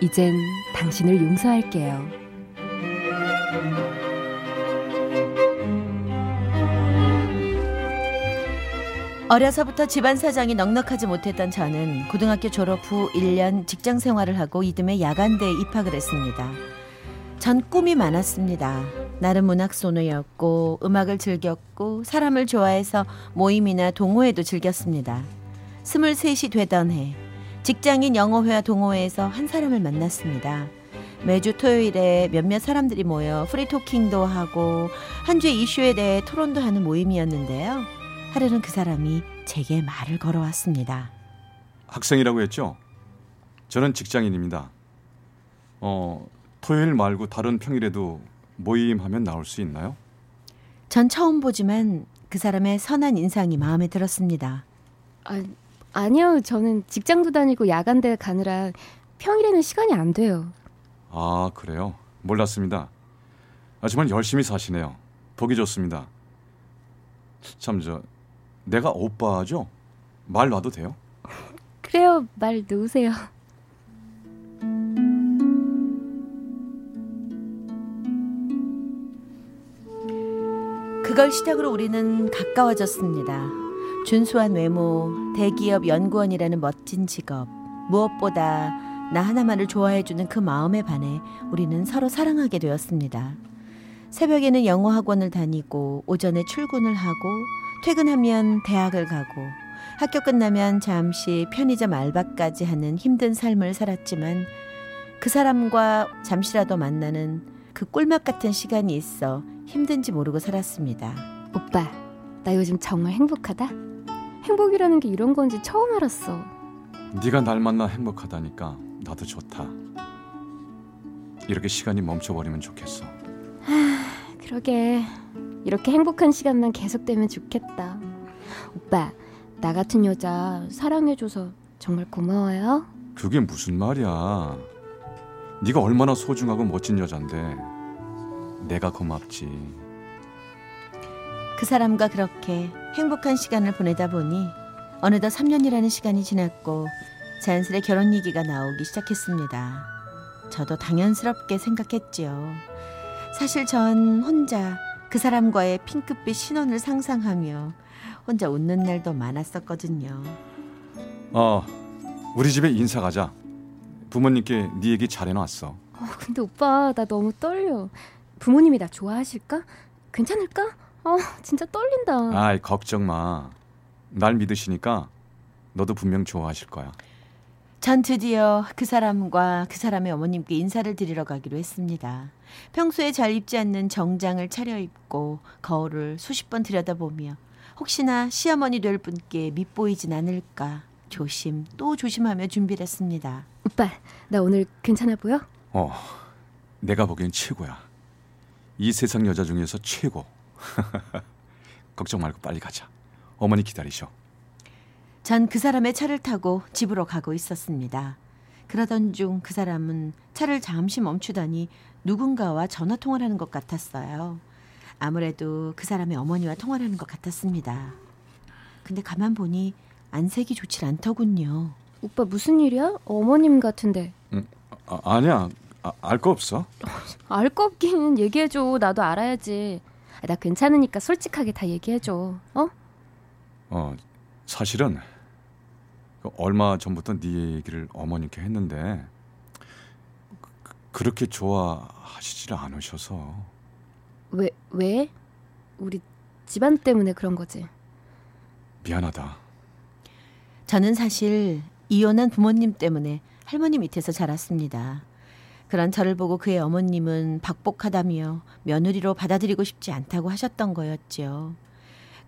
이젠 당신을 용서할게요. 어려서부터 집안 사정이 넉넉하지 못했던 저는 고등학교 졸업 후 1년 직장 생활을 하고 이듬해 야간대에 입학을 했습니다. 전 꿈이 많았습니다. 나름 문학 소녀였고 음악을 즐겼고 사람을 좋아해서 모임이나 동호회도 즐겼습니다. 23이 되던 해 직장인 영어회와 동호회에서 한 사람을 만났습니다. 매주 토요일에 몇몇 사람들이 모여 프리토킹도 하고 한 주의 이슈에 대해 토론도 하는 모임이었는데요. 하루는 그 사람이 제게 말을 걸어왔습니다. 학생이라고 했죠? 저는 직장인입니다. 어, 토요일 말고 다른 평일에도 모임하면 나올 수 있나요? 전 처음 보지만 그 사람의 선한 인상이 마음에 들었습니다. 아, 아니요, 저는 직장도 다니고 야간대 가느라 평일에는 시간이 안 돼요. 아, 그래요? 몰랐습니다. 하지만 열심히 사시네요. 보기 좋습니다. 참, 저, 내가 오빠죠? 말 놔도 돼요? 그래요, 말 놓으세요. 그걸 시작으로 우리는 가까워졌습니다. 준수한 외모, 대기업 연구원이라는 멋진 직업, 무엇보다 나 하나만을 좋아해주는 그 마음에 반해 우리는 서로 사랑하게 되었습니다. 새벽에는 영어 학원을 다니고 오전에 출근을 하고 퇴근하면 대학을 가고 학교 끝나면 잠시 편의점 알바까지 하는 힘든 삶을 살았지만 그 사람과 잠시라도 만나는 그 꿀맛 같은 시간이 있어 힘든지 모르고 살았습니다. 오빠, 나 요즘 정말 행복하다. 행복이라는 게 이런 건지 처음 알았어. 네가 날 만나 행복하다니까 나도 좋다. 이렇게 시간이 멈춰버리면 좋겠어. 그러게 이렇게 행복한 시간만 계속되면 좋겠다. 오빠, 나 같은 여자 사랑해줘서 정말 고마워요. 그게 무슨 말이야? 네가 얼마나 소중하고 멋진 여잔데 내가 고맙지. 그 사람과 그렇게 행복한 시간을 보내다 보니 어느덧 3년이라는 시간이 지났고 자연스레 결혼 얘기가 나오기 시작했습니다. 저도 당연스럽게 생각했지요. 사실 전 혼자 그 사람과의 핑크빛 신혼을 상상하며 혼자 웃는 날도 많았었거든요. 어, 우리 집에 인사 가자. 부모님께 네 얘기 잘해놨어. 어, 근데 오빠 나 너무 떨려. 부모님이 나 좋아하실까? 괜찮을까? 어, 진짜 떨린다. 아이 걱정 마. 날 믿으시니까 너도 분명 좋아하실 거야. 전 드디어 그 사람과 그 사람의 어머님께 인사를 드리러 가기로 했습니다. 평소에 잘 입지 않는 정장을 차려입고 거울을 수십 번 들여다보며 혹시나 시어머니 될 분께 밉보이진 않을까 조심 또 조심하며 준비를 했습니다. 오빠, 나 오늘 괜찮아 보여? 어, 내가 보기엔 최고야. 이 세상 여자 중에서 최고. 걱정 말고 빨리 가자. 어머니 기다리셔. 전 그 사람의 차를 타고 집으로 가고 있었습니다. 그러던 중 그 사람은 차를 잠시 멈추더니 누군가와 전화 통화를 하는 것 같았어요. 아무래도 그 사람의 어머니와 통화를 하는 것 같았습니다. 근데 가만 보니 안색이 좋질 않더군요. 오빠 무슨 일이야? 어머님 같은데. 아, 아니야. 아, 알거 없어. 알 거 없긴 얘기해줘. 나도 알아야지. 나 괜찮으니까 솔직하게 다 얘기해줘. 어? 어, 사실은 그 얼마 전부터 네 얘기를 어머님께 했는데 그- 그렇게 좋아하시질 않으셔서 왜, 왜? 우리 집안 때문에 그런 거지. 미안하다. 저는 사실 이혼한 부모님 때문에 할머니 밑에서 자랐습니다. 그런 저를 보고 그의 어머님은 박복하다며 며느리로 받아들이고 싶지 않다고 하셨던 거였죠.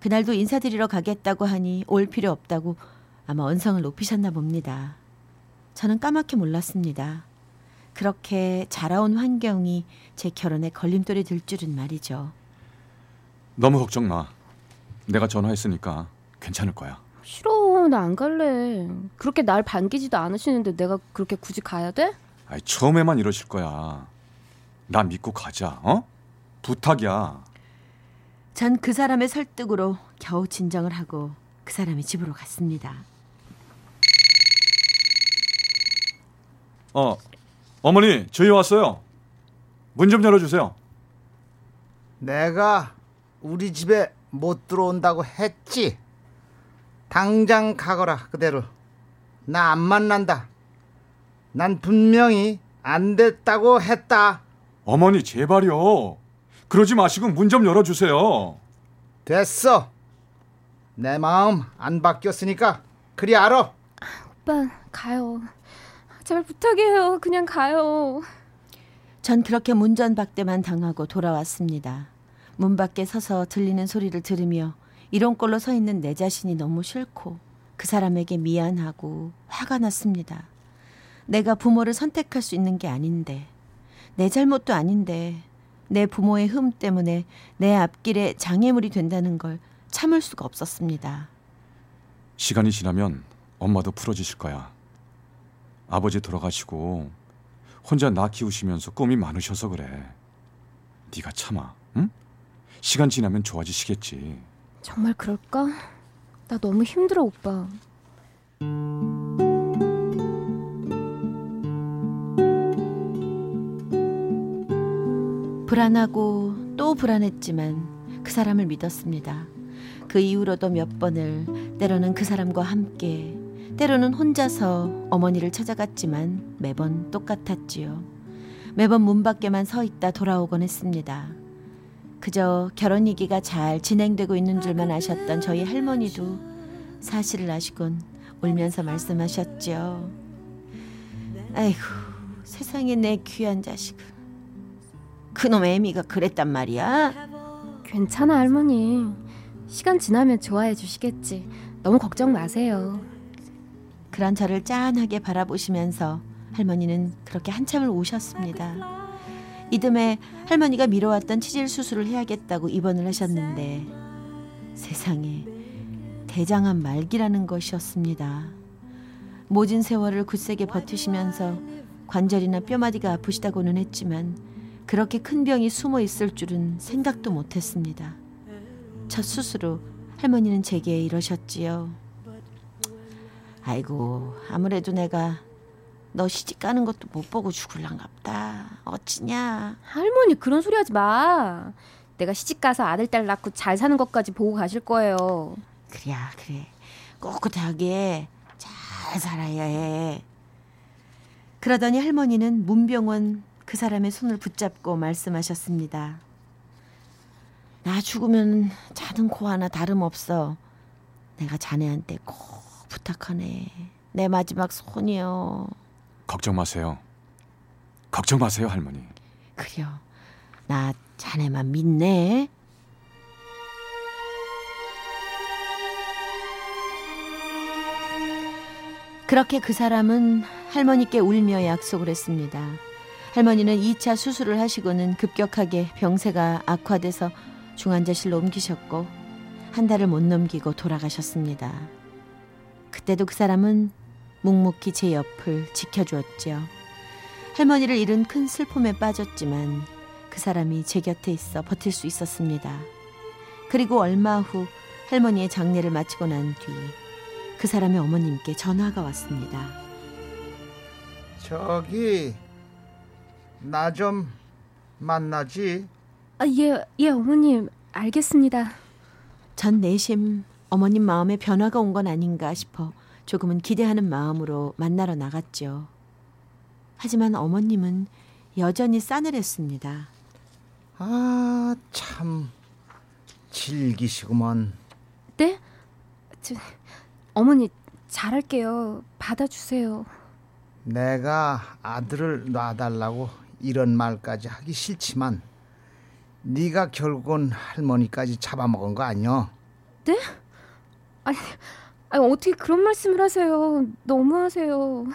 그날도 인사드리러 가겠다고 하니 올 필요 없다고 아마 언성을 높이셨나 봅니다. 저는 까맣게 몰랐습니다. 그렇게 자라온 환경이 제 결혼에 걸림돌이 될 줄은 말이죠. 너무 걱정 마. 내가 전화했으니까 괜찮을 거야. 싫어, 나 안 갈래. 그렇게 날 반기지도 않으시는데 내가 그렇게 굳이 가야 돼? 아이, 처음에만 이러실 거야. 나 믿고 가자. 어? 부탁이야. 전 그 사람의 설득으로 겨우 진정을 하고 그 사람의 집으로 갔습니다. 어, 어머니, 저희 왔어요. 문 좀 열어주세요. 내가 우리 집에 못 들어온다고 했지. 당장 가거라 그대로. 나 안 만난다. 난 분명히 안 됐다고 했다. 어머니, 제발요. 그러지 마시고 문 좀 열어주세요. 됐어. 내 마음 안 바뀌었으니까 그리 알아. 오빠, 가요. 제발 부탁해요. 그냥 가요. 전 그렇게 문전박대만 당하고 돌아왔습니다. 문 밖에 서서 들리는 소리를 들으며 이런 꼴로 서 있는 내 자신이 너무 싫고 그 사람에게 미안하고 화가 났습니다. 내가 부모를 선택할 수 있는 게 아닌데 내 잘못도 아닌데 내 부모의 흠 때문에 내 앞길에 장애물이 된다는 걸 참을 수가 없었습니다. 시간이 지나면 엄마도 풀어지실 거야. 아버지 돌아가시고 혼자 나 키우시면서 꿈이 많으셔서 그래. 네가 참아, 응? 시간 지나면 좋아지시겠지. 정말 그럴까? 나 너무 힘들어, 오빠. 불안하고 또 불안했지만 그 사람을 믿었습니다. 그 이후로도 몇 번을 때로는 그 사람과 함께 때로는 혼자서 어머니를 찾아갔지만 매번 똑같았지요. 매번 문 밖에만 서 있다 돌아오곤 했습니다. 그저 결혼 얘기가 잘 진행되고 있는 줄만 아셨던 저희 할머니도 사실을 아시곤 울면서 말씀하셨죠. 아이고 세상에 내 귀한 자식은 그놈 애미가 그랬단 말이야. 괜찮아, 할머니. 시간 지나면 좋아해 주시겠지. 너무 걱정 마세요. 그런 저를 짠하게 바라보시면서 할머니는 그렇게 한참을 우셨습니다. 이듬해 할머니가 미뤄왔던 치질 수술을 해야겠다고 입원을 하셨는데 세상에 대장암 말기라는 것이었습니다. 모진 세월을 굳세게 버티시면서 관절이나 뼈마디가 아프시다고는 했지만 그렇게 큰 병이 숨어 있을 줄은 생각도 못했습니다. 첫 수술 후 할머니는 제게 이러셨지요. 아이고 아무래도 내가 너 시집 가는 것도 못 보고 죽을란갑다. 어찌냐? 할머니 그런 소리 하지 마. 내가 시집 가서 아들 딸 낳고 잘 사는 것까지 보고 가실 거예요. 그래야 그래. 꿋꿋하게 잘 살아야 해. 그러더니 할머니는 문병원 그 사람의 손을 붙잡고 말씀하셨습니다. 나 죽으면 자는 코 하나 다름없어. 내가 자네한테 꼭 부탁하네. 내 마지막 손이요. 걱정 마세요. 걱정 마세요, 할머니. 그려. 나 자네만 믿네. 그렇게 그 사람은 할머니께 울며 약속을 했습니다. 할머니는 2차 수술을 하시고는 급격하게 병세가 악화돼서 중환자실로 옮기셨고 한 달을 못 넘기고 돌아가셨습니다. 그때도 그 사람은 묵묵히 제 옆을 지켜주었죠. 할머니를 잃은 큰 슬픔에 빠졌지만 그 사람이 제 곁에 있어 버틸 수 있었습니다. 그리고 얼마 후 할머니의 장례를 마치고 난 뒤 그 사람의 어머님께 전화가 왔습니다. 저기 나 좀 만나지. 아, 예, 예, 어머님. 알겠습니다. 전 내심 어머님 마음에 변화가 온 건 아닌가 싶어 조금은 기대하는 마음으로 만나러 나갔죠. 하지만 어머님은 여전히 싸늘했습니다. 아 참 질기시구먼. 네? 저, 어머니, 잘할게요. 받아주세요. 내가 아들을 놔달라고 이런 말까지 하기 싫지만 네가 결국은 할머니까지 잡아먹은 거 아니여? 네? 아니, 아니, 어떻게 그런 말씀을 하세요. 너무하세요.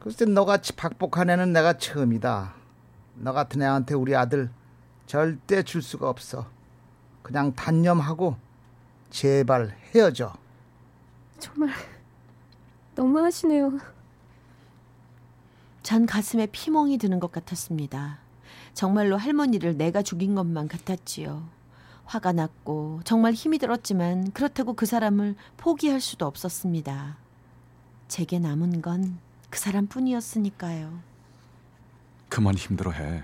글쎄 너같이 박복한 애는 내가 처음이다. 너 같은 애한테 우리 아들 절대 줄 수가 없어. 그냥 단념하고 제발 헤어져. 정말 너무하시네요. 전 가슴에 피멍이 드는 것 같았습니다. 정말로 할머니를 내가 죽인 것만 같았지요. 화가 났고 정말 힘이 들었지만 그렇다고 그 사람을 포기할 수도 없었습니다. 제게 남은 건 그 사람뿐이었으니까요. 그만 힘들어해.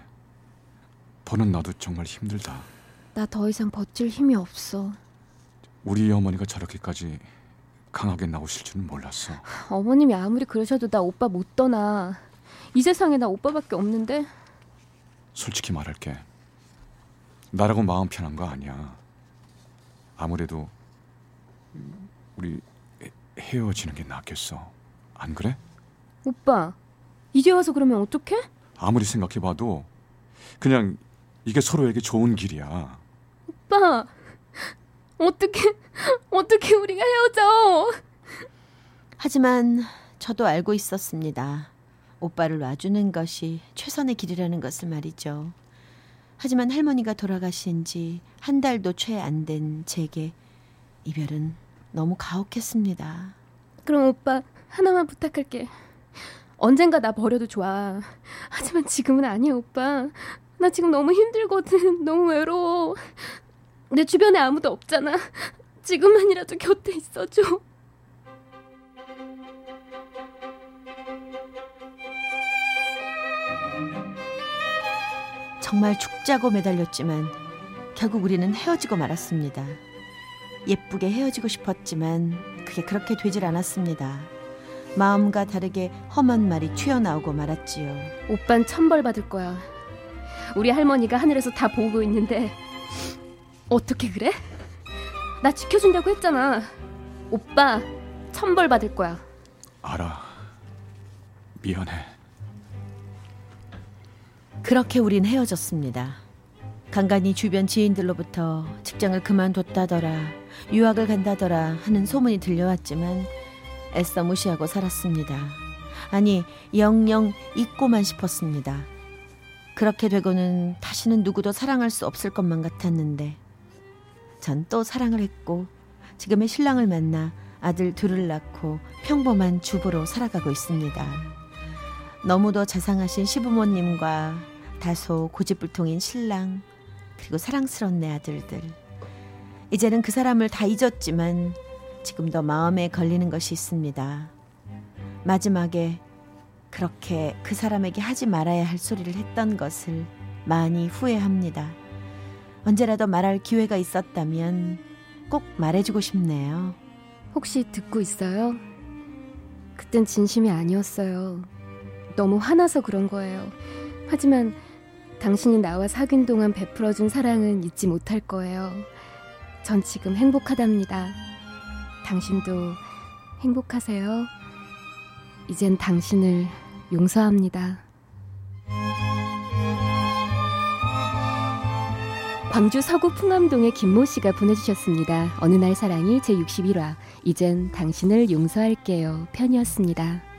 보는 나도 정말 힘들다. 나 더 이상 버틸 힘이 없어. 우리 어머니가 저렇게까지 강하게 나오실 줄은 몰랐어. 어머님이 아무리 그러셔도 나 오빠 못 떠나. 이 세상에 나 오빠밖에 없는데 솔직히 말할게. 나라고 마음 편한 거 아니야. 아무래도 우리 헤- 헤어지는 게 낫겠어. 안 그래? 오빠 이제 와서 그러면 어떡해? 아무리 생각해봐도 그냥 이게 서로에게 좋은 길이야. 오빠 어떻게 어떻게 우리가 헤어져? 하지만 저도 알고 있었습니다. 오빠를 놔주는 것이 최선의 길이라는 것을 말이죠. 하지만 할머니가 돌아가신 지 한 달도 채 안 된 제게 이별은 너무 가혹했습니다. 그럼 오빠 하나만 부탁할게. 언젠가 나 버려도 좋아. 하지만 지금은 아니야 오빠. 나 지금 너무 힘들거든. 너무 외로워. 내 주변에 아무도 없잖아. 지금만이라도 곁에 있어줘. 정말 죽자고 매달렸지만 결국 우리는 헤어지고 말았습니다. 예쁘게 헤어지고 싶었지만 그게 그렇게 되질 않았습니다. 마음과 다르게 험한 말이 튀어나오고 말았지요. 오빤 천벌 받을 거야. 우리 할머니가 하늘에서 다 보고 있는데 어떻게 그래? 나 지켜준다고 했잖아. 오빠 천벌 받을 거야. 알아. 미안해. 그렇게 우린 헤어졌습니다. 간간히 주변 지인들로부터 직장을 그만뒀다더라, 유학을 간다더라 하는 소문이 들려왔지만 애써 무시하고 살았습니다. 아니, 영영 잊고만 싶었습니다. 그렇게 되고는 다시는 누구도 사랑할 수 없을 것만 같았는데 전 또 사랑을 했고 지금의 신랑을 만나 아들 둘을 낳고 평범한 주부로 살아가고 있습니다. 너무도 자상하신 시부모님과 다소 고집불통인 신랑 그리고 사랑스러운 내 아들들 이제는 그 사람을 다 잊었지만 지금도 마음에 걸리는 것이 있습니다. 마지막에 그렇게 그 사람에게 하지 말아야 할 소리를 했던 것을 많이 후회합니다. 언제라도 말할 기회가 있었다면 꼭 말해주고 싶네요. 혹시 듣고 있어요? 그땐 진심이 아니었어요. 너무 화나서 그런 거예요. 하지만 당신이 나와 사귄 동안 베풀어준 사랑은 잊지 못할 거예요. 전 지금 행복하답니다. 당신도 행복하세요. 이젠 당신을 용서합니다. 광주 서구 풍암동의 김모 씨가 보내주셨습니다. 어느 날 사랑이 제61화 이젠 당신을 용서할게요 편이었습니다.